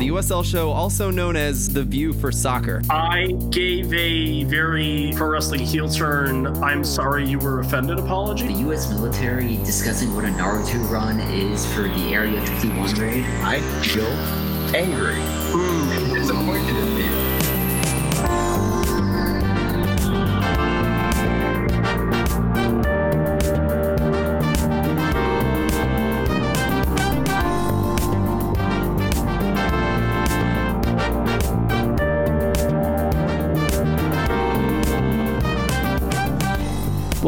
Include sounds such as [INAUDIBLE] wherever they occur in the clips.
the USL show, also known as The View for Soccer. I gave a very pro wrestling heel turn, I'm sorry you were offended apology. The U.S. military discussing what a Naruto run is for the Area 51 raid. I feel angry and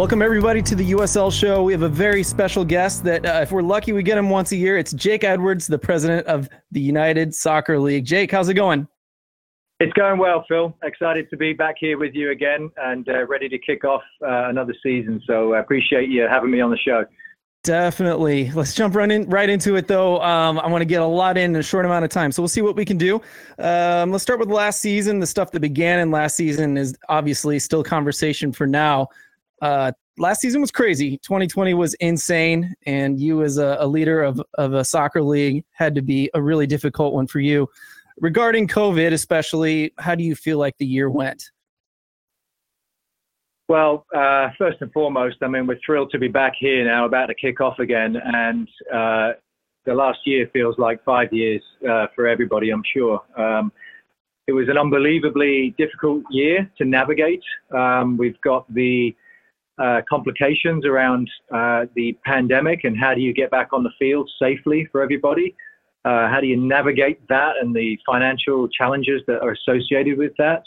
Welcome, everybody, to the USL show. We have a very special guest that, uh, if we're lucky, we get him once a year. It's Jake Edwards, the president of the United Soccer League. Jake, how's it going? It's going well, Phil. Excited to be back here with you again and uh, ready to kick off uh, another season. So I appreciate you having me on the show. Definitely. Let's jump right, in, right into it, though. Um, I want to get a lot in, in a short amount of time. So we'll see what we can do. Um, let's start with last season. The stuff that began in last season is obviously still conversation for now. Uh, last season was crazy. 2020 was insane, and you, as a, a, leader of of a soccer league, had to be a really difficult one for you. Regarding COVID, especially, how do you feel like the year went? Well, uh, first and foremost, I mean, we're thrilled to be back here now, about to kick off again, and uh, the last year feels like five years uh, for everybody, I'm sure. Um, it was an unbelievably difficult year to navigate. Um, we've got the uh, complications around uh, the pandemic and how do you get back on the field safely for everybody? Uh, how do you navigate that and the financial challenges that are associated with that?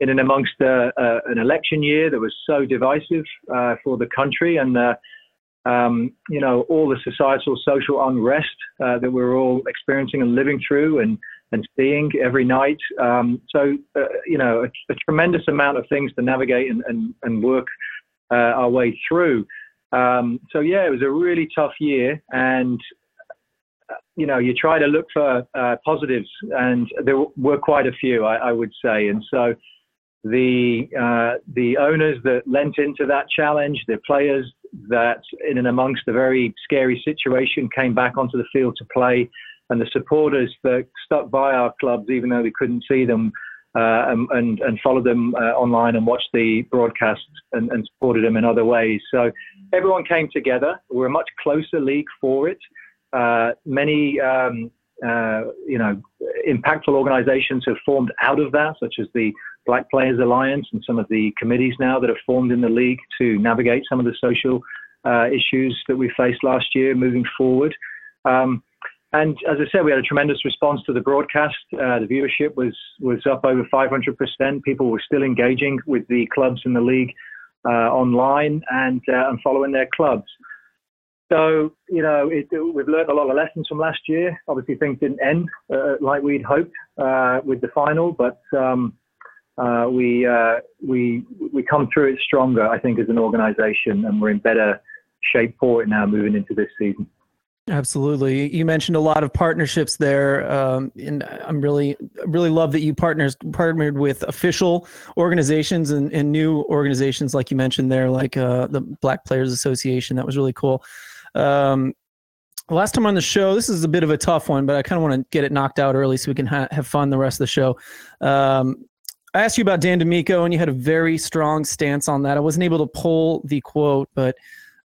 In and amongst uh, uh, an election year that was so divisive for the country and um, you know all the societal social unrest that we're all experiencing and living through and and seeing every night. Um, so you know a, a, tremendous amount of things to navigate and, and, and work uh, our way through. Um, so yeah, it was a really tough year, and you know, you try to look for uh, positives, and there were quite a few, I, I would say. And so, the uh, the owners that lent into that challenge, the players that, in and amongst a very scary situation, came back onto the field to play, and the supporters that stuck by our clubs even though we couldn't see them uh, and, and followed them uh, online and watched the broadcasts and, and, supported them in other ways. So everyone came together. We're a much closer league for it. Uh, many, um, uh, you know, impactful organizations have formed out of that, such as the Black Players Alliance and some of the committees now that have formed in the league to navigate some of the social uh, issues that we faced last year moving forward. Um, and as I said, we had a tremendous response to the broadcast. Uh, the viewership was was up over 500%. People were still engaging with the clubs in the league uh, online and uh, and following their clubs. So you know, it, we've learned a lot of lessons from last year. Obviously, things didn't end uh, like we'd hoped uh, with the final, but um, uh, we we we come through it stronger, I think, as an organisation, and we're in better shape for it now moving into this season. Absolutely. You mentioned a lot of partnerships there, um, and I'm really, really love that you partners partnered with official organizations and, and new organizations, like you mentioned there, like uh, the Black Players Association. That was really cool. Um, last time on the show, this is a bit of a tough one, but I kind of want to get it knocked out early so we can ha- have fun the rest of the show. Um, I asked you about Dan DiMicco, and you had a very strong stance on that. I wasn't able to pull the quote, but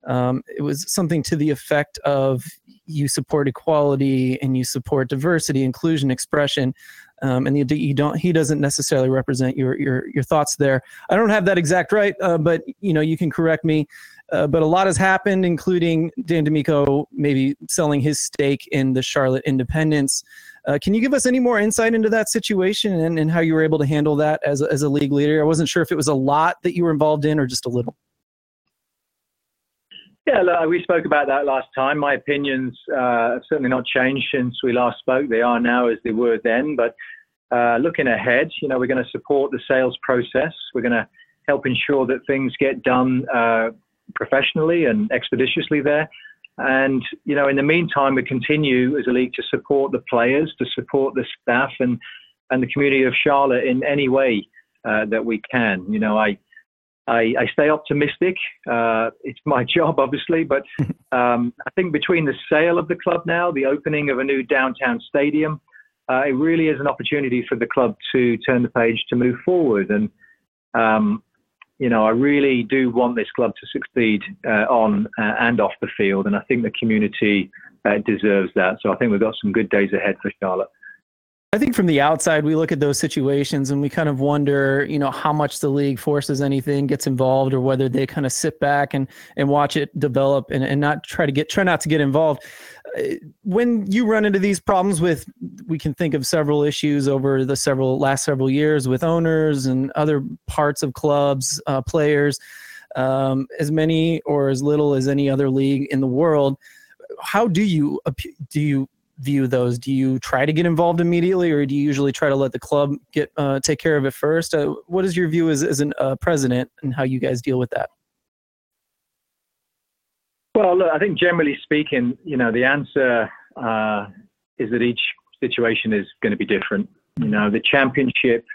um, it was something to the effect of you support equality and you support diversity, inclusion, expression, um, and you, you, don't. He doesn't necessarily represent your your your thoughts there. I don't have that exact right, uh, but you know you can correct me. Uh, but a lot has happened, including Dan DiMicco maybe selling his stake in the Charlotte Independence. Uh, can you give us any more insight into that situation and, and how you were able to handle that as as a league leader? I wasn't sure if it was a lot that you were involved in or just a little. Yeah, look, we spoke about that last time. My opinions uh, have certainly not changed since we last spoke. They are now as they were then. But uh, looking ahead, you know, we're going to support the sales process. We're going to help ensure that things get done uh, professionally and expeditiously there. And you know, in the meantime, we continue as a league to support the players, to support the staff, and and the community of Charlotte in any way uh, that we can. You know, I I, I stay optimistic. Uh, it's my [LAUGHS] job, obviously, but [LAUGHS] um, I think between the sale of the club now, the opening of a new downtown stadium, uh, it really is an opportunity for the club to turn the page to move forward. And um, you know, I really do want this club to succeed uh, on uh, and off the field, and I think the community uh, deserves that. So I think we've got some good days ahead for Charlotte. I think from the outside, we look at those situations and we kind of wonder, you know, how much the league forces anything, gets involved, or whether they kind of sit back and and watch it develop and, and not try to get try not to get involved. Uh, when you run into these problems with, we can think of several issues over the several last several years with owners and other parts of clubs, uh, players, um, as many or as little as any other league in the world. How do you do you view those? Do you try to get involved immediately, or do you usually try to let the club get uh, take care of it first? Uh, what is your view as as a uh, president and how you guys deal with that? Well, look, I think generally speaking, you know, the answer uh, is that each situation is going to be different. You know, the championship,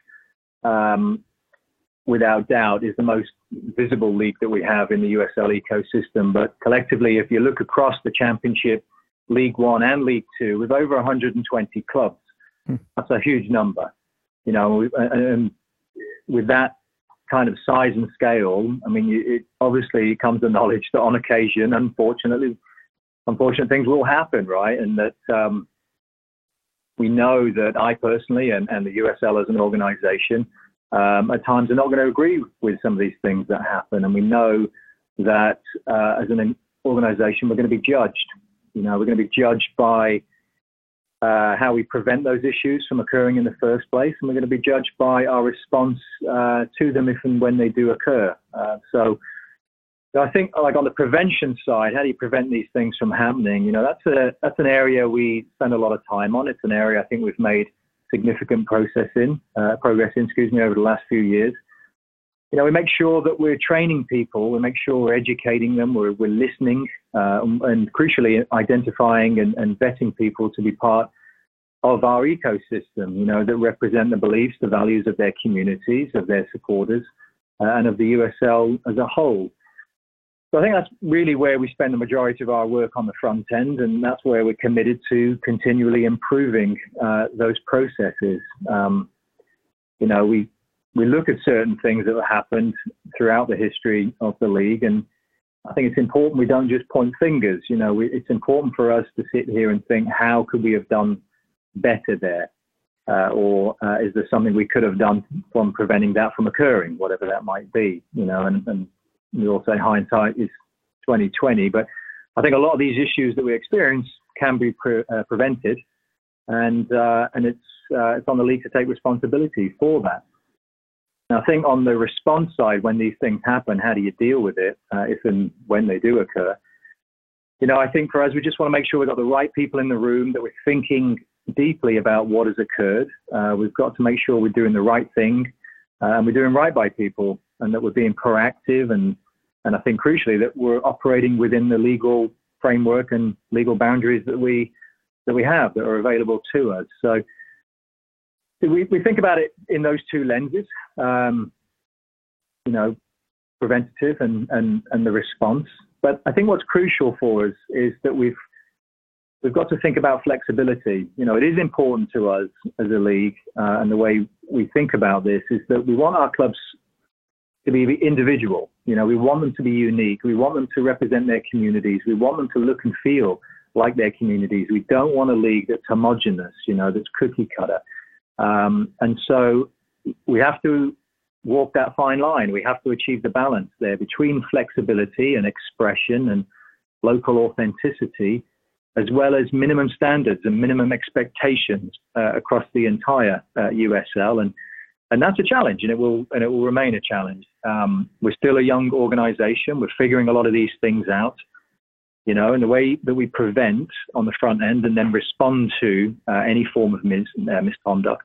um, without doubt, is the most visible league that we have in the USL ecosystem. But collectively, if you look across the championship League One and League Two with over 120 clubs. Hmm. That's a huge number, you know. And with that kind of size and scale, I mean, it obviously comes to knowledge that on occasion, unfortunately, unfortunate things will happen, right? And that um, we know that I personally and, and the USL as an organization um, at times are not going to agree with some of these things that happen. And we know that uh, as an organization, we're going to be judged you know, we're going to be judged by uh, how we prevent those issues from occurring in the first place, and we're going to be judged by our response uh, to them if and when they do occur. Uh, so, I think, like on the prevention side, how do you prevent these things from happening? You know, that's a that's an area we spend a lot of time on. It's an area I think we've made significant process in, uh, progress in, excuse me, over the last few years you know, we make sure that we're training people, we make sure we're educating them, we're, we're listening, uh, and crucially identifying and, and vetting people to be part of our ecosystem, you know, that represent the beliefs, the values of their communities, of their supporters, uh, and of the USL as a whole. So I think that's really where we spend the majority of our work on the front end, and that's where we're committed to continually improving uh, those processes. Um, you know, we we look at certain things that have happened throughout the history of the league, and I think it's important we don't just point fingers. You know, we, it's important for us to sit here and think, how could we have done better there, uh, or uh, is there something we could have done from preventing that from occurring, whatever that might be. You know, and, and we all say hindsight is 2020, but I think a lot of these issues that we experience can be pre- uh, prevented, and uh, and it's uh, it's on the league to take responsibility for that. I think on the response side, when these things happen, how do you deal with it uh, if and when they do occur? You know, I think for us, we just want to make sure we've got the right people in the room, that we're thinking deeply about what has occurred. Uh, we've got to make sure we're doing the right thing uh, and we're doing right by people and that we're being proactive and, and I think crucially that we're operating within the legal framework and legal boundaries that we, that we have that are available to us. So we, we think about it in those two lenses, um, you know, preventative and, and, and the response. But I think what's crucial for us is that we've we've got to think about flexibility. You know, it is important to us as a league, uh, and the way we think about this is that we want our clubs to be individual. You know, we want them to be unique. We want them to represent their communities. We want them to look and feel like their communities. We don't want a league that's homogenous, you know, that's cookie cutter. Um, and so we have to walk that fine line. We have to achieve the balance there between flexibility and expression and local authenticity, as well as minimum standards and minimum expectations uh, across the entire uh, USL. And and that's a challenge, and it will and it will remain a challenge. Um, we're still a young organisation. We're figuring a lot of these things out you know, and the way that we prevent on the front end and then respond to uh, any form of mis- uh, misconduct,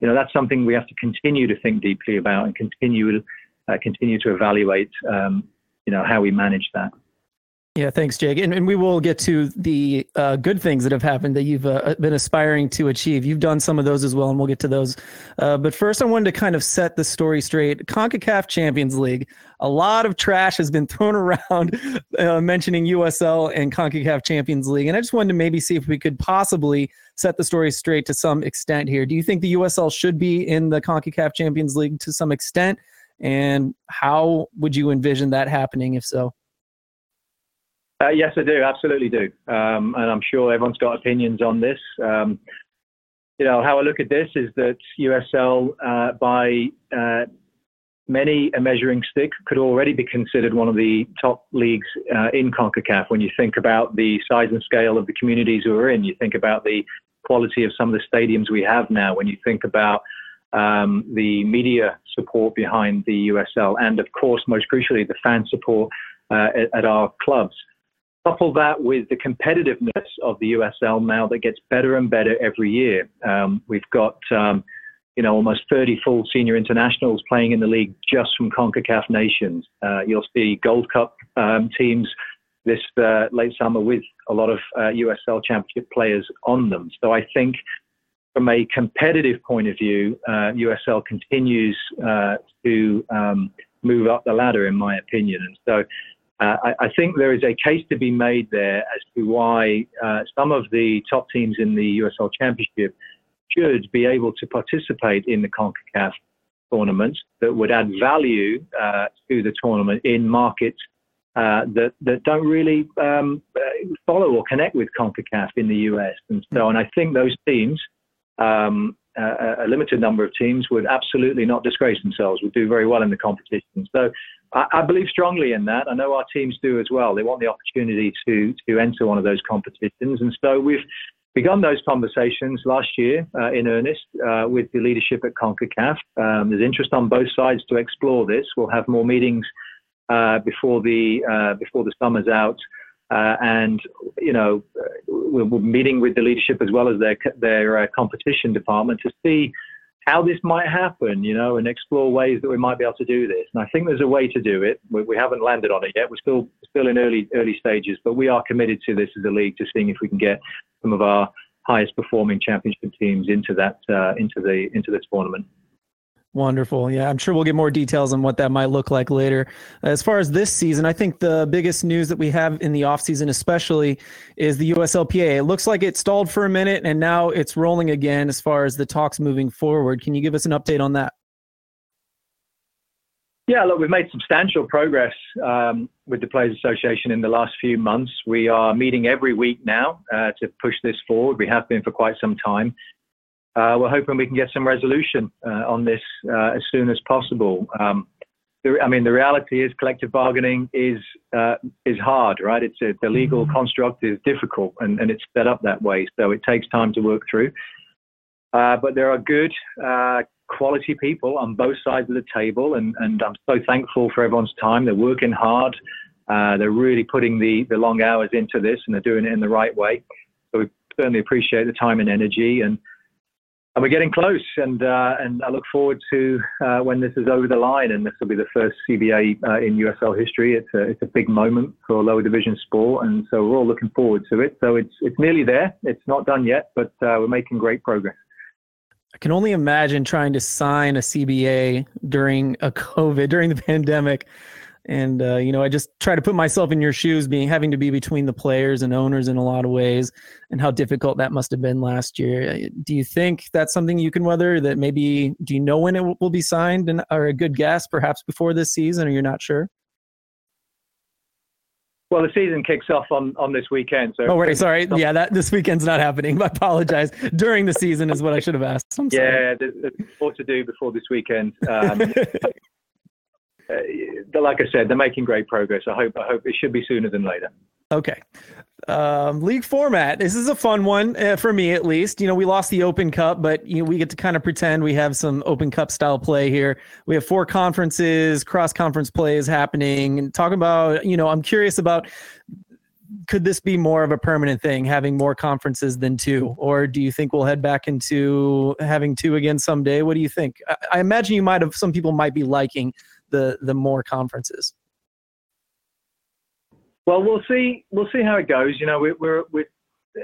you know, that's something we have to continue to think deeply about and continue uh, continue to evaluate, um, you know, how we manage that. Yeah, thanks, Jake. And, and we will get to the uh, good things that have happened that you've uh, been aspiring to achieve. You've done some of those as well, and we'll get to those. Uh, but first, I wanted to kind of set the story straight. CONCACAF Champions League, a lot of trash has been [LAUGHS] thrown around uh, mentioning USL and CONCACAF Champions League. And I just wanted to maybe see if we could possibly set the story straight to some extent here. Do you think the USL should be in the CONCACAF Champions League to some extent? And how would you envision that happening if so? Uh, yes, I do. Absolutely do. Um, and I'm sure everyone's got opinions on this. Um, you know, how I look at this is that USL, uh, by uh, many a measuring stick, could already be considered one of the top leagues uh, in CONCACAF. When you think about the size and scale of the communities we are in, you think about the quality of some of the stadiums we have now. When you think about um, the media support behind the USL, and of course, most crucially, the fan support uh, at, at our clubs. Couple that with the competitiveness of the USL now that gets better and better every year. Um, we've got, um, you know, almost 30 full senior internationals playing in the league just from CONCACAF nations. Uh, you'll see Gold Cup um, teams this uh, late summer with a lot of uh, USL championship players on them. So I think from a competitive point of view, USL uh, continues uh, to um, move up the ladder, in my opinion. And so uh, I, I, think there is a case to be made there as to why uh, some of the top teams in the USL Championship should be able to participate in the CONCACAF tournament that would add value uh, to the tournament in markets uh, that, that don't really um, follow or connect with CONCACAF in the US. And so, and I think those teams, um, a limited number of teams, would absolutely not disgrace themselves, would do very well in the competition. So I, I, believe strongly in that. I know our teams do as well. They want the opportunity to to enter one of those competitions, and so we've begun those conversations last year uh, in earnest uh, with the leadership at CONCACAF. Um, there's interest on both sides to explore this. We'll have more meetings uh, before the uh, before the summer's out. Uh, and you know, we're, meeting with the leadership as well as their their uh, competition department to see how this might happen, you know, and explore ways that we might be able to do this. And I think there's a way to do it. We, we haven't landed on it yet. We're still still in early early stages, but we are committed to this as a league, to seeing if we can get some of our highest performing championship teams into that uh, into the into this tournament. Wonderful. Yeah, I'm sure we'll get more details on what that might look like later. As far as this season, I think the biggest news that we have in the offseason, especially, is the USLPA. It looks like it stalled for a minute and now it's rolling again as far as the talks moving forward. Can you give us an update on that? Yeah, look, we've made substantial progress um, with the Players Association in the last few months. We are meeting every week now uh, to push this forward. We have been for quite some time uh, we're hoping we can get some resolution uh, on this uh, as soon as possible. Um, the, I mean, the reality is collective bargaining is uh, is hard, right? It's a, the legal mm-hmm. construct is difficult, and, and it's set up that way, so it takes time to work through. Uh, but there are good uh, quality people on both sides of the table, and, and I'm so thankful for everyone's time. They're working hard. they're really putting the, the long hours into this, and they're doing it in the right way. So we certainly appreciate the time and energy. And and we're getting close. And uh, and I look forward to uh, when this is over the line, and this will be the first CBA uh, in USL history. It's a it's a big moment for lower division sport, and so we're all looking forward to it. So it's it's nearly there. It's not done yet, but uh, we're making great progress. I can only imagine trying to sign a CBA during a COVID during the [LAUGHS] pandemic and uh, you know i just try to put myself in your shoes being having to be between the players and owners in a lot of ways and how difficult that must have been last year uh, do you think that's something you can weather that maybe do you know when it will be signed and or a good guess perhaps before this season or you're not sure well, the season kicks off on, on this weekend. So oh, wait, sorry. Yeah, that this weekend's not happening. I apologize. During the season is what I should have asked. yeah, there's, there's, more to do before this weekend. Um, [LAUGHS] uh, like I said, they're making great progress. I hope I hope it should be sooner than later. Okay. Um, league format. This is a fun one uh, for me, at least. You know, we lost the Open Cup, but you know, we get to kind of pretend we have some Open Cup style play here. We have four conferences, cross conference plays happening, and talking about. You know, I'm curious about. Could this be more of a permanent thing, having more conferences than two, or do you think we'll head back into having two again someday? What do you think? I, I imagine you might have. Some people might be liking the the more conferences? Well, we'll see. We'll see how it goes. You know, we, we're, we're,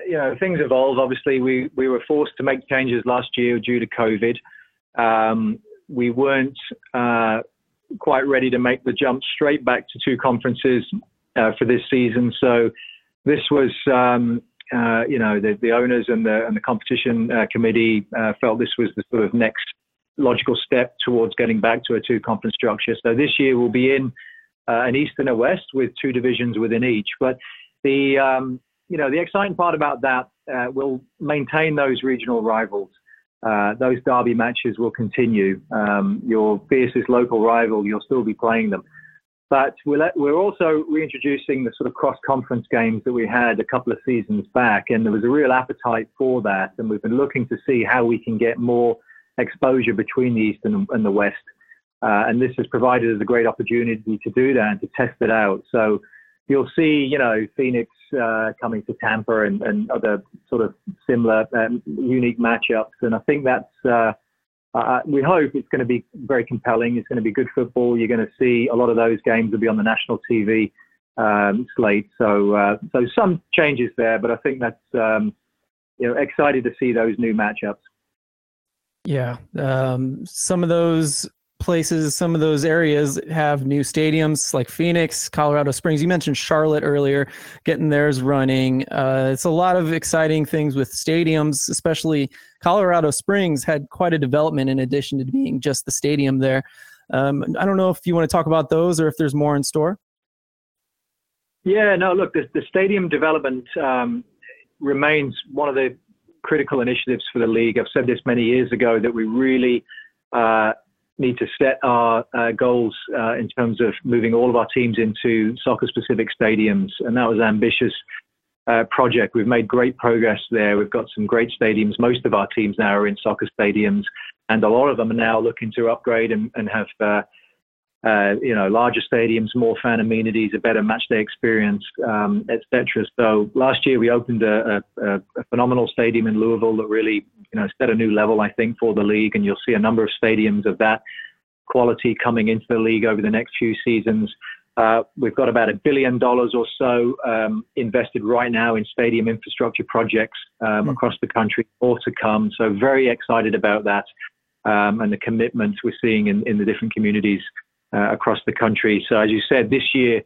you know, things evolve. Obviously, we we were forced to make changes last year due to COVID. Um, we weren't uh, quite ready to make the jump straight back to two conferences uh, for this season. So this was, um, uh, you know, the, the owners and the and the competition uh, committee uh, felt this was the sort of next logical step towards getting back to a two conference structure. So this year we'll be in uh, an East and a West with two divisions within each. But the um, you know the exciting part about that uh, will maintain those regional rivals. Uh, those derby matches will continue. Um, your fiercest local rival, you'll still be playing them. But we're, we're also reintroducing the sort of cross-conference games that we had a couple of seasons back, and there was a real appetite for that. And we've been looking to see how we can get more exposure between the East and, and the West. Uh, and this has provided us a great opportunity to do that and to test it out. So you'll see, you know, Phoenix uh, coming to Tampa and, and, other sort of similar um, unique matchups. And I think that's, uh, uh, we hope it's going to be very compelling. It's going to be good football. You're going to see a lot of those games will be on the national TV um, slate. So, uh, so some changes there, but I think that's, um, you know, excited to see those new matchups. Yeah, um, some of those places, some of those areas have new stadiums like Phoenix, Colorado Springs. You mentioned Charlotte earlier, getting theirs running. Uh, it's a lot of exciting things with stadiums, especially Colorado Springs had quite a development in addition to being just the stadium there. Um, I don't know if you want to talk about those or if there's more in store. Yeah, no, look, the, the stadium development um, remains one of the critical initiatives for the league. I've said this many years ago that we really uh, need to set our uh, goals uh, in terms of moving all of our teams into soccer specific stadiums. And that was an ambitious uh, project. We've made great progress there. We've got some great stadiums. Most of our teams now are in soccer stadiums, and a lot of them are now looking to upgrade and, and have. Uh, you know, larger stadiums, more fan amenities, a better match day experience, um, etc. So last year we opened a, a, a, phenomenal stadium in Louisville that really you know, set a new level, I think, for the league. And you'll see a number of stadiums of that quality coming into the league over the next few seasons. Uh, we've got about a billion dollars or so um, invested right now in stadium infrastructure projects um, mm. across the country, more to come. So very excited about that um, and the commitment we're seeing in, in the different communities uh, across the country. So as you said, this year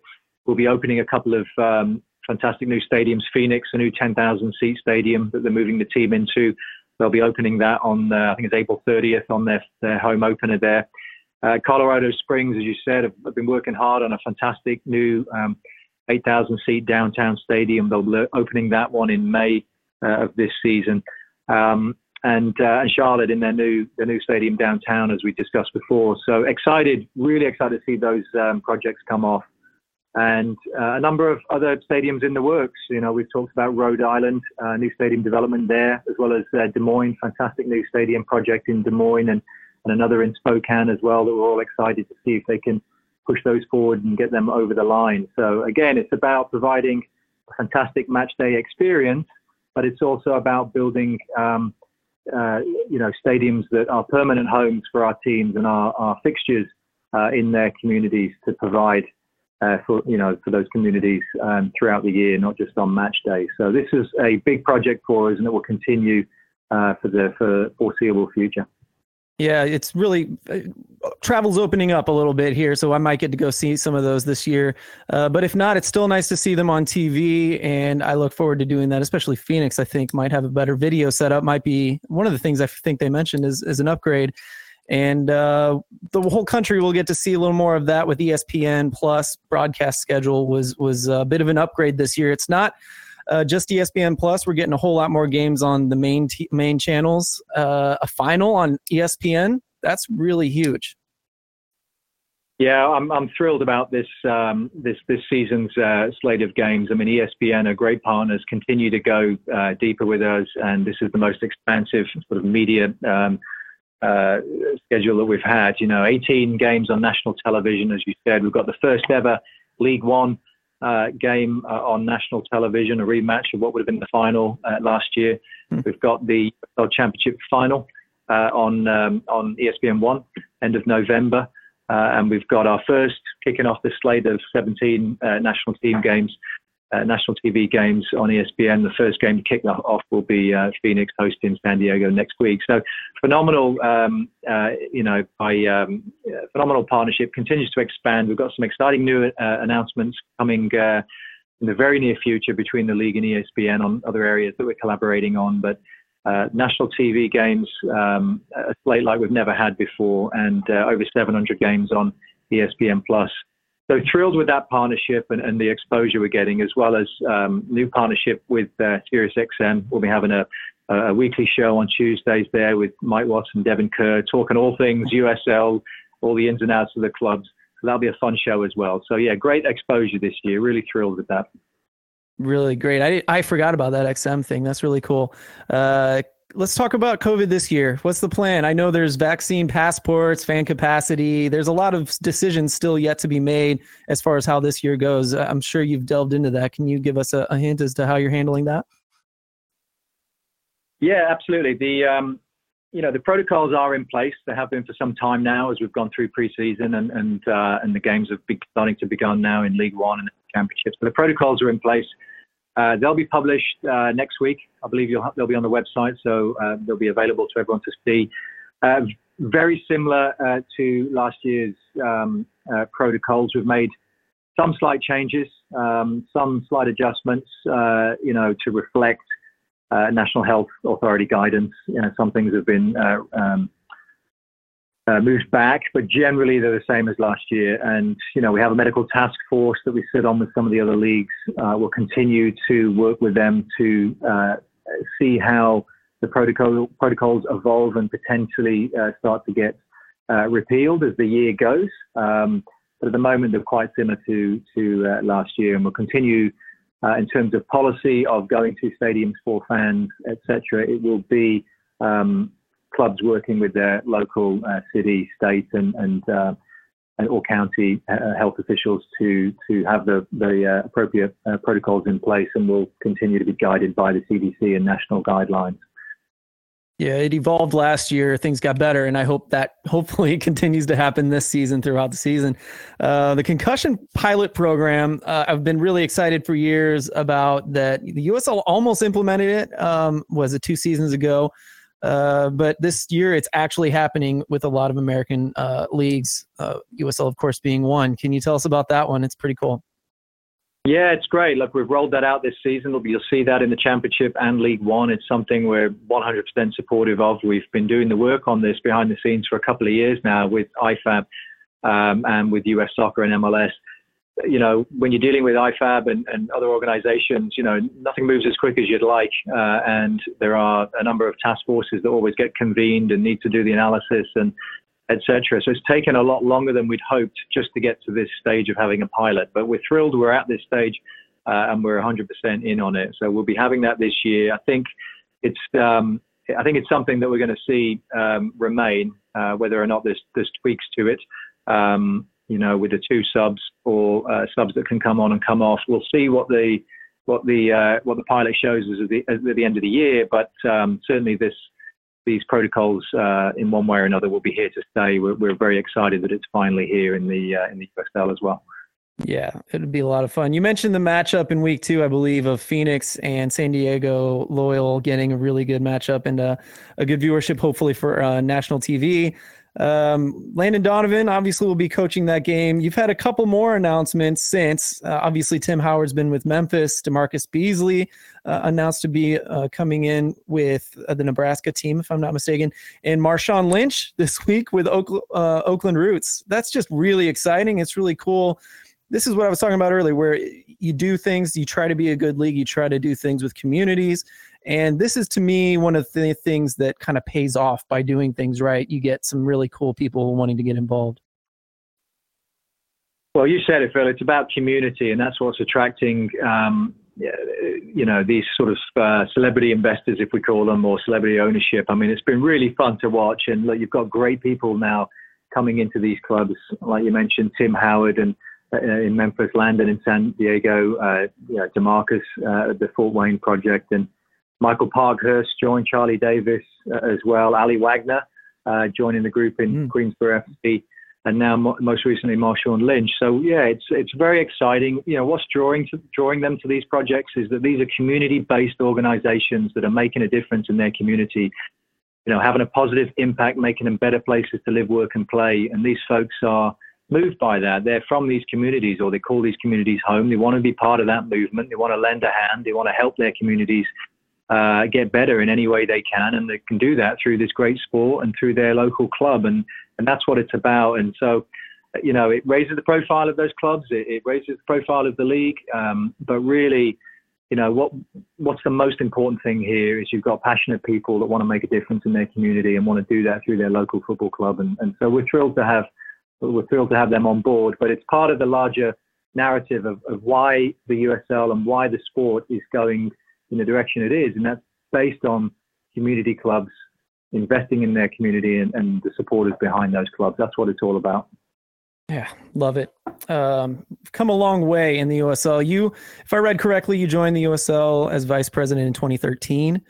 we'll be opening a couple of um, fantastic new stadiums. Phoenix, a new 10,000 seat stadium that they're moving the team into. They'll be opening that on, uh, I think it's April 30th on their, their home opener there. Uh, Colorado Springs, as you said, have, have, been working hard on a fantastic new um, 8,000 seat downtown stadium. They'll be opening that one in May uh, of this season. Um, and, uh, and Charlotte in their new their new stadium downtown, as we discussed before. So excited, really excited to see those um, projects come off and uh, a number of other stadiums in the works. You know, we've talked about Rhode Island, uh, new stadium development there, as well as uh, Des Moines, fantastic new stadium project in Des Moines, and, and another in Spokane as well that we're all excited to see if they can push those forward and get them over the line. So again, it's about providing a fantastic match day experience, but it's also about building. Um, uh, you know, stadiums that are permanent homes for our teams and our, our fixtures uh, in their communities to provide uh, for you know for those communities um, throughout the year, not just on match day. So this is a big project for us, and it will continue uh, for the for foreseeable future. Yeah, it's really uh, travel's opening up a little bit here, so I might get to go see some of those this year. Uh, but if not, it's still nice to see them on TV, and I look forward to doing that. Especially Phoenix, I think might have a better video setup. Might be one of the things I think they mentioned is is an upgrade and uh, the whole country will get to see a little more of that with ESPN Plus broadcast schedule was was a bit of an upgrade this year. It's not uh, just ESPN Plus. We're getting a whole lot more games on the main t- main channels. Uh, a final on ESPN that's really huge. Yeah, I'm I'm thrilled about this um, this this season's uh, slate of games. I mean, ESPN are great partners, continue to go uh, deeper with us, and this is the most expansive sort of media um, uh, schedule that we've had. You know, 18 games on national television, as you said. We've got the first ever League One uh, game uh, on national television, a rematch of what would have been the final uh, last year. Mm. We've got the World Championship final uh, on um, on ESPN One, end of November. Uh, and we've got our first kicking off the slate of 17 uh, national team games, uh, national TV games on ESPN. The first game to kick off will be uh, Phoenix hosting San Diego next week. So phenomenal, um, uh, you know, by um, phenomenal partnership continues to expand. We've got some exciting new announcements coming in the very near future between the league and ESPN on other areas that we're collaborating on. But uh, national TV games, um, a slate like we've never had before, and uh, over 700 games on ESPN Plus. So thrilled with that partnership and, and the exposure we're getting, as well as um, new partnership with uh, SiriusXM. We'll be having a, a, weekly show on Tuesdays there with Mike Watson, Devon Kerr, talking all things USL, all the ins and outs of the clubs. That'll be a fun show as well. So yeah, great exposure this year. Really thrilled with that. Really great. I I forgot about that XM thing. That's really cool. Uh, let's talk about COVID this year. What's the plan? I know there's vaccine passports, fan capacity. There's a lot of decisions still yet to be made as far as how this year goes. I'm sure you've delved into that. Can you give us a, a hint as to how you're handling that? Yeah, absolutely. The um, you know the protocols are in place. They have been for some time now, as we've gone through preseason and and uh, and the games have been starting to begun now in League One and the championships. So the protocols are in place. Uh, they'll be published uh, next week. I believe they'll be on the website, so uh, they'll be available to everyone to see. Uh, very similar uh, to last year's um, protocols. We've made some slight changes, um, some slight adjustments, you know, to reflect National Health Authority guidance. You know, some things have been um, uh, moved back, but generally they're the same as last year. And you know, we have a medical task force that we sit on with some of the other leagues. Uh, we'll continue to work with them to uh, see how the protocol protocols evolve and potentially uh, start to get uh, repealed as the year goes. Um, but at the moment, they're quite similar to to uh, last year, and we'll continue. in terms of policy of going to stadiums for fans, etc., it will be um, clubs working with their local uh, city, state, and and, uh, or county uh, health officials to to have the the uh, appropriate uh, protocols in place, and will continue to be guided by the CDC and national guidelines. Yeah, it evolved last year. Things got better, and I hope that [LAUGHS] hopefully continues to happen this season throughout the season. Uh, the concussion pilot program, uh, I've been really excited for years about that. The USL almost implemented it. Um, was it two seasons ago? Uh, but this year it's actually happening with a lot of American uh, leagues, uh, USL, of course, being one. Can you tell us about that one? It's pretty cool. Yeah, it's great. Look, we've rolled that out this season. You'll see that in the Championship and League One. It's something we're 100% supportive of. We've been doing the work on this behind the scenes for a couple of years now with IFAB um, and with US Soccer and MLS you know, when you're dealing with IFAB and, and other organizations, you know, nothing moves as quick as you'd like. Uh, and there are a number of task forces that always get convened and need to do the analysis and etc. So it's taken a lot longer than we'd hoped just to get to this stage of having a pilot. But we're thrilled we're at this stage uh, and we're 100% in on it. So we'll be having that this year. I think it's um, I think it's something that we're going to see um, remain, uh, whether or not there's, there's tweaks to it. Um, you know, with the two subs or uh, subs that can come on and come off. We'll see what the what the uh, what the pilot shows us at the, at the end of the year, but um, certainly this these protocols uh, in one way or another will be here to stay. We're, we're very excited that it's finally here in the uh, in the USL as well. Yeah, it'd be a lot of fun. You mentioned the matchup in week two, I believe, of Phoenix and San Diego Loyal getting a really good matchup and uh, a good viewership, hopefully, for uh, national TV. Um, Landon Donovan obviously will be coaching that game. You've had a couple more announcements since. Uh, obviously, Tim Howard's been with Memphis. DaMarcus Beasley uh, announced to be uh, coming in with uh, the Nebraska team, if I'm not mistaken, and Marshawn Lynch [LAUGHS] this week with Oak- uh, Oakland Roots. That's just really exciting. It's really cool. This is what I was talking about earlier, where you do things, you try to be a good league, you try to do things with communities. And this is to me one of the things that kind of pays off by doing things right. You get some really cool people wanting to get involved. Well, you said it, Phil. It's about community, and that's what's attracting, um, you know, these sort of uh, celebrity investors, if we call them, or celebrity ownership. I mean, it's been really fun to watch, and look, you've got great people now coming into these clubs, like you mentioned, Tim Howard and uh, in Memphis, Landon in San Diego, uh, you know, DaMarcus uh, the Fort Wayne project, and Michael Parkhurst joined Charlie Davies uh, as well. Aly Wagner uh, joining the group in mm. Queensboro FC. and now mo- most recently Marshawn Lynch. So yeah, it's it's very exciting. You know, what's drawing to, drawing them to these projects is that these are community-based organizations that are making a difference in their community. You know, having a positive impact, making them better places to live, work, and play. And these folks are moved by that. They're from these communities, or they call these communities home. They want to be part of that movement. They want to lend a hand. They want to help their communities uh, get better in any way they can, and they can do that through this great sport and through their local club, and and that's what it's about. And so, you know, it raises the profile of those clubs, it, it raises the profile of the league, um, but really, you know, what what's the most important thing here is you've got passionate people that want to make a difference in their community and want to do that through their local football club, and and so we're thrilled to have we're thrilled to have them on board, but it's part of the larger narrative of, of why the USL and why the sport is going in the direction it is, and that's based on community clubs investing in their community and, and the supporters behind those clubs. That's what it's all about. Yeah, love it. Um, come a long way in the USL. You, if I read correctly, you joined the USL as vice president in 2013.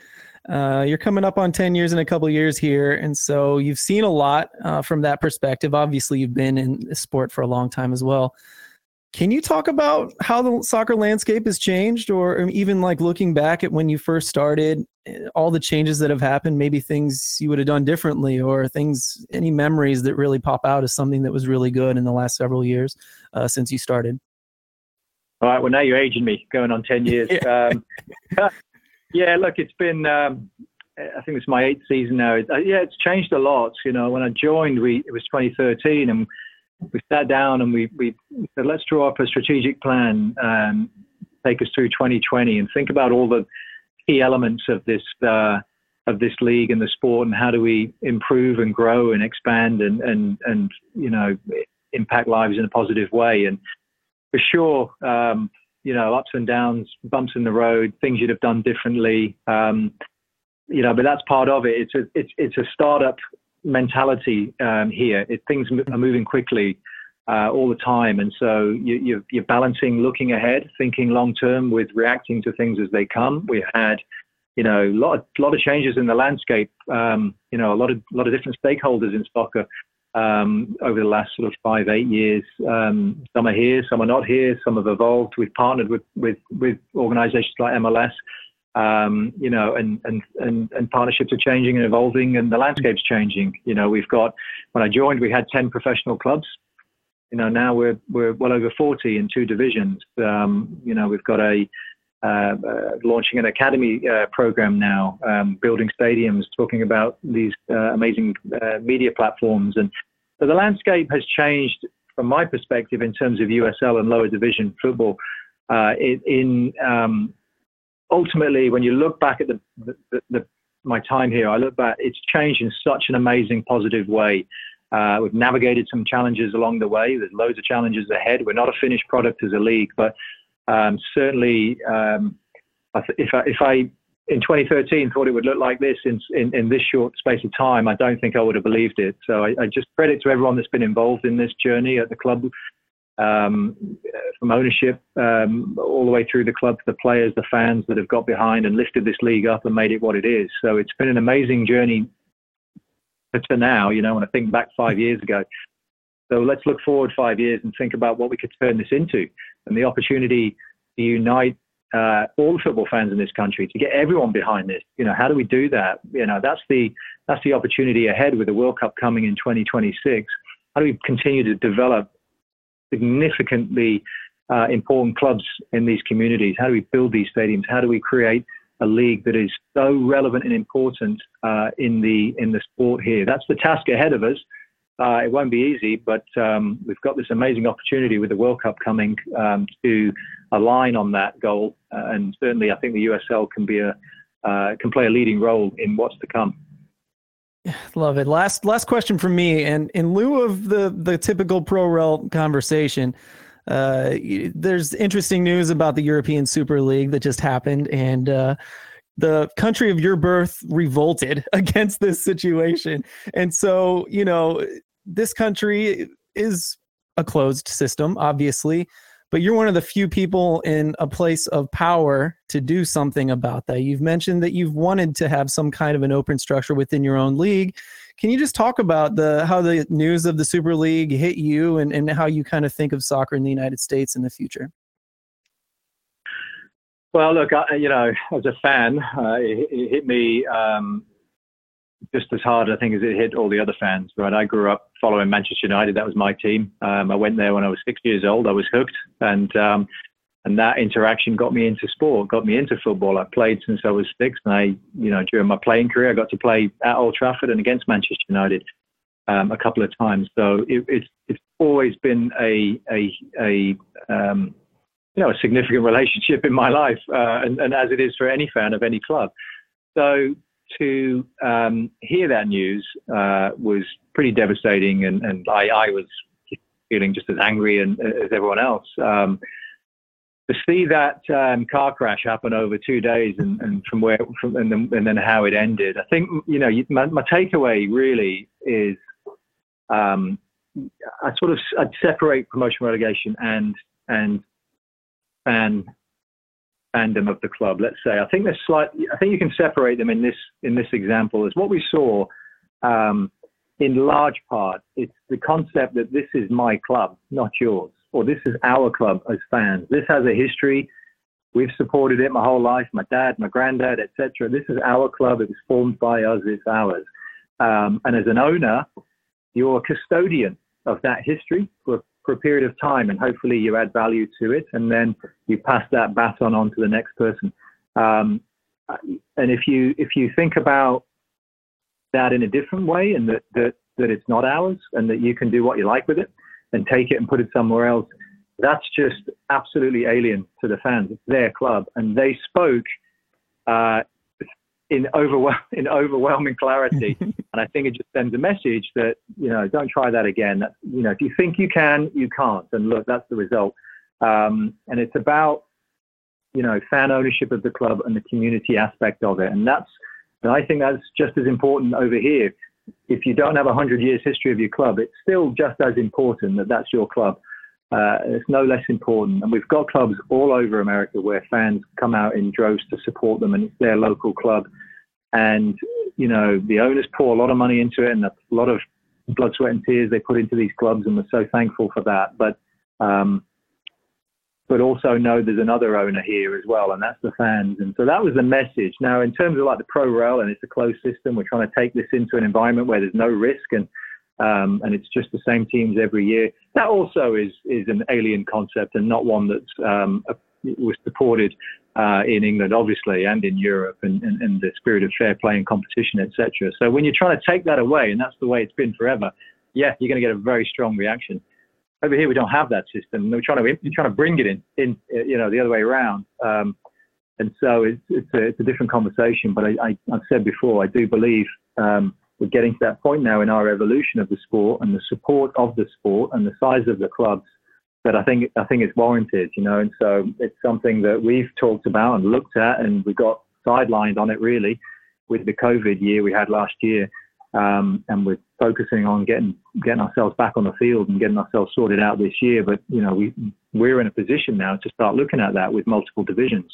Uh, you're coming up on 10 years in a couple years here, and so you've seen a lot uh, from that perspective. Obviously, you've been in sport for a long time as well. Can you talk about how the soccer landscape has changed, or even like looking back at when you first started, eh, all the changes that have happened, maybe things you would have done differently, or things, any memories that really pop out as something that was really good in the last several years uh, since you started? All right. Well, now you're aging me, going on 10 years. [LAUGHS] yeah. Um, [LAUGHS] yeah, look, it's been, um, I think it's my eighth season now. Uh, yeah, it's changed a lot. You know, when I joined, we it was 2013, and we sat down and we, we said, let's draw up a strategic plan, and take us through 2020, and think about all the key elements of this uh, of this league and the sport, and how do we improve and grow and expand and and and you know impact lives in a positive way. And for sure, um, you know, ups and downs, bumps in the road, things you'd have done differently. Um, you know, but that's part of it. It's a it's it's a startup mentality um, here. It, things are moving quickly uh, all the time, and so you, you're, you're balancing looking ahead, thinking long term, with reacting to things as they come. We had, you know, a lot of, lot of changes in the landscape. Um, you know, a lot of lot of different stakeholders in soccer. Um, over the last sort of five, eight years. Um, some are here, some are not here, some have evolved. We've partnered with, with, with organizations like MLS um, you know, and, and, and, and partnerships are changing and evolving and the landscape's changing. You know, we've got, when I joined, we had 10 professional clubs. You know, now we're, we're well over 40 in two divisions. Um, you know, we've got a, uh, uh, launching an academy uh, program now, um, building stadiums, talking about these uh, amazing uh, media platforms. And so the landscape has changed from my perspective in terms of USL and lower division football. Uh, in, um, ultimately, when you look back at the, the, the, my time here, I look back, it's changed in such an amazing, positive way. Uh, we've navigated some challenges along the way. There's loads of challenges ahead. We're not a finished product as a league, but um, certainly, um, if I, if I in 2013 thought it would look like this in, in, in, this short space of time, I don't think I would have believed it. So I, I, just credit to everyone that's been involved in this journey at the club um, from ownership um, all the way through the club the players, the fans that have got behind and lifted this league up and made it what it is. So it's been an amazing journey to now, you know, when I think back five years ago. So let's look forward five years and think about what we could turn this into and the opportunity to unite uh, all the football fans in this country to get everyone behind this. You know, how do we do that? You know, that's the that's the opportunity ahead with the World Cup coming in 2026. How do we continue to develop significantly uh, important clubs in these communities? How do we build these stadiums? How do we create a league that is so relevant and important uh, in the in the sport here? That's the task ahead of us. Uh, it won't be easy, but um, we've got this amazing opportunity with the World Cup coming um, to align on that goal, uh, and certainly I think the USL can be a uh, can play a leading role in what's to come. Love it. Last last question from me, and in lieu of the the typical pro rel conversation, uh, there's interesting news about the European Super League that just happened, and uh, the country of your birth revolted [LAUGHS] against this situation, and so you know this country is a closed system, obviously but you're one of the few people in a place of power to do something about that. You've mentioned that you've wanted to have some kind of an open structure within your own league. Can you just talk about the how the news of the Super League hit you and, and how you kind of think of soccer in the United States in the future? Well, look, I, you know, as a fan, uh, it, it, hit me um, just as hard, I think, as it hit all the other fans. Right, I grew up following Manchester United. That was my team. Um, I went there when I was six years old. I was hooked, and um, and that interaction got me into sport, got me into football. I played since I was six, and I, you know, during my playing career, I got to play at Old Trafford and against Manchester United um, a couple of times. So it, it's it's always been a a a um, you know a significant [LAUGHS] relationship in my life, uh, and, and as it is for any fan of any club. So to um, hear that news uh, was pretty devastating, and, and I, I was feeling just as angry and, as everyone else. Um, to see that um, car crash happen over two days and, and from where from, and, then, and then how it ended, I think you know my, my takeaway really is um, I sort of I'd separate promotion relegation and and fan fandom of the club. Let's say I think there's slight I think you can separate them in this in this example. Is what we saw um, in large part. It's the concept that this is my club, not yours or this is our club as fans. This has a history. We've supported it my whole life. My dad, my granddad, etc. This is our club. It was formed by us. It's ours. Um, and as an owner, you're a custodian of that history for a period of time, and hopefully you add value to it, and then you pass that baton on to the next person. Um, and if you if you think about that in a different way, and that that that it's not ours, and that you can do what you like with it, and take it and put it somewhere else. That's just absolutely alien to the fans. It's their club, and they spoke uh, in, overwhel- [LAUGHS] in overwhelming clarity. [LAUGHS] and I think it just sends a message that you know don't try that again. You know, if you think you can, you can't. And look, that's the result. Um, and it's about you know fan ownership of the club and the community aspect of it, and that's and I think that's just as important over here if you don't have a hundred years history of your club, it's still just as important that that's your club. Uh, it's no less important. And we've got clubs all over America where fans come out in droves to support them, and it's their local club. And you know the owners pour a lot of money into it, and a lot of blood, sweat, and tears they put into these clubs, and we're so thankful for that. But um, but also know there's another owner here as well, and that's the fans. And so that was the message. Now, in terms of like the pro rel, and it's a closed system, we're trying to take this into an environment where there's no risk and um, and it's just the same teams every year. That also is is an alien concept and not one that um, was supported uh, in England, obviously, and in Europe, and, and, and the spirit of fair play and competition, etc. So when you're trying to take that away, and that's the way it's been forever, yeah, you're going to get a very strong reaction over here we don't have that system. We're trying to we're trying to bring it in, in you know, the other way around. Um, and so it's it's a, it's a different conversation. But I, I have said before, I do believe um, we're getting to that point now in our evolution of the sport and the support of the sport and the size of the clubs that I think I think it's warranted. You know, and so it's something that we've talked about and looked at, and we got sidelined on it really with the COVID year we had last year. Um, and we're focusing on getting getting ourselves back on the field and getting ourselves sorted out this year. But you know, we we're in a position now to start looking at that with multiple divisions,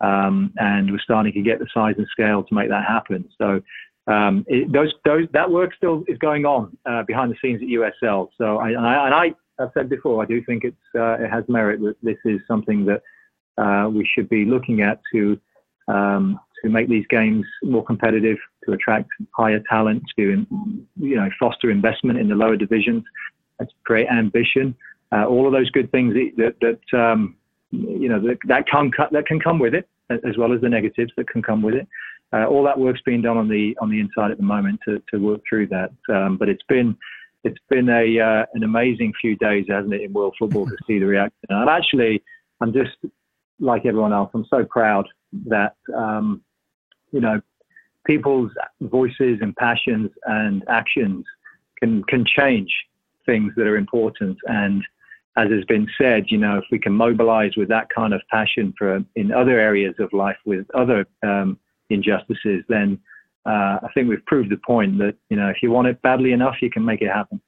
um, and we're starting to get the size and scale to make that happen. So. Um, it, those, those, that work still is going on uh, behind the scenes at USL. So, I, and I, and I have said before, I do think it's, uh, it has merit that this is something that uh, we should be looking at to um, to make these games more competitive, to attract higher talent, to you know foster investment in the lower divisions, to create ambition. Uh, all of those good things that that um, you know that, that that can come with it, as well as the negatives that can come with it. Uh, all that work's being done on the on the inside at the moment to, to work through that. Um, but it's been it's been a uh, an amazing few days, hasn't it, in world football to see the reaction. And actually, I'm just like everyone else. I'm so proud that um, you know, people's voices and passions and actions can can change things that are important. And as has been said, you know, if we can mobilize with that kind of passion for in other areas of life with other um, injustices, then uh, I think we've proved the point that you know if you want it badly enough, you can make it happen.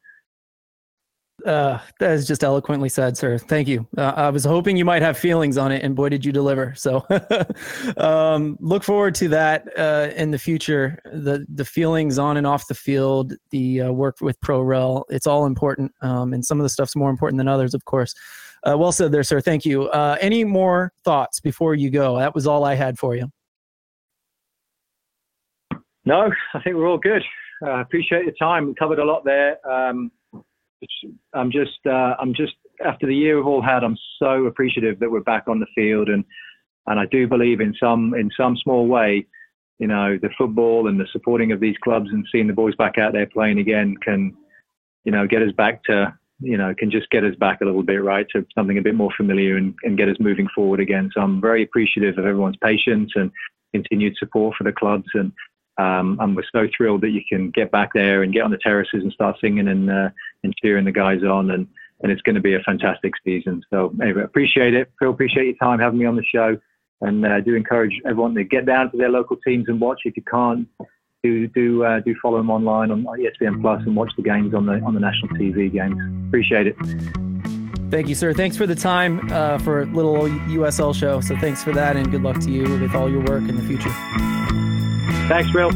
Uh, that is just eloquently said, sir. Thank you. Uh, I was hoping you might have feelings on it, and boy, did you deliver. So, [LAUGHS] um, look forward to that uh, in the future. The the feelings on and off the field, the uh, work with ProRel, it's all important, um, and some of the stuff's more important than others, of course. Uh, well said there, sir. Thank you. Uh, any more thoughts before you go? That was all I had for you. No, I think we're all good. I appreciate your time. We covered a lot there. Um, I'm just, uh, I'm just after the year we've all had. I'm so appreciative that we're back on the field, and and I do believe in some in some small way, you know, the football and the supporting of these clubs and seeing the boys back out there playing again can, you know, get us back to, you know, can just get us back a little bit right to something a bit more familiar and, and get us moving forward again. So I'm very appreciative of everyone's patience and continued support for the clubs and um, and we're so thrilled that you can get back there and get on the terraces and start singing and uh, and cheering the guys on. And, and it's going to be a fantastic season. So anyway, appreciate it. Phil, appreciate your time having me on the show. And uh, do encourage everyone to get down to their local teams and watch. If you can't, do do uh, do follow them online on ESPN Plus and watch the games on the on the national TV games. Appreciate it. Thank you, sir. Thanks for the time uh, for a little USL show. So thanks for that, and good luck to you with all your work in the future. Thanks, Bill.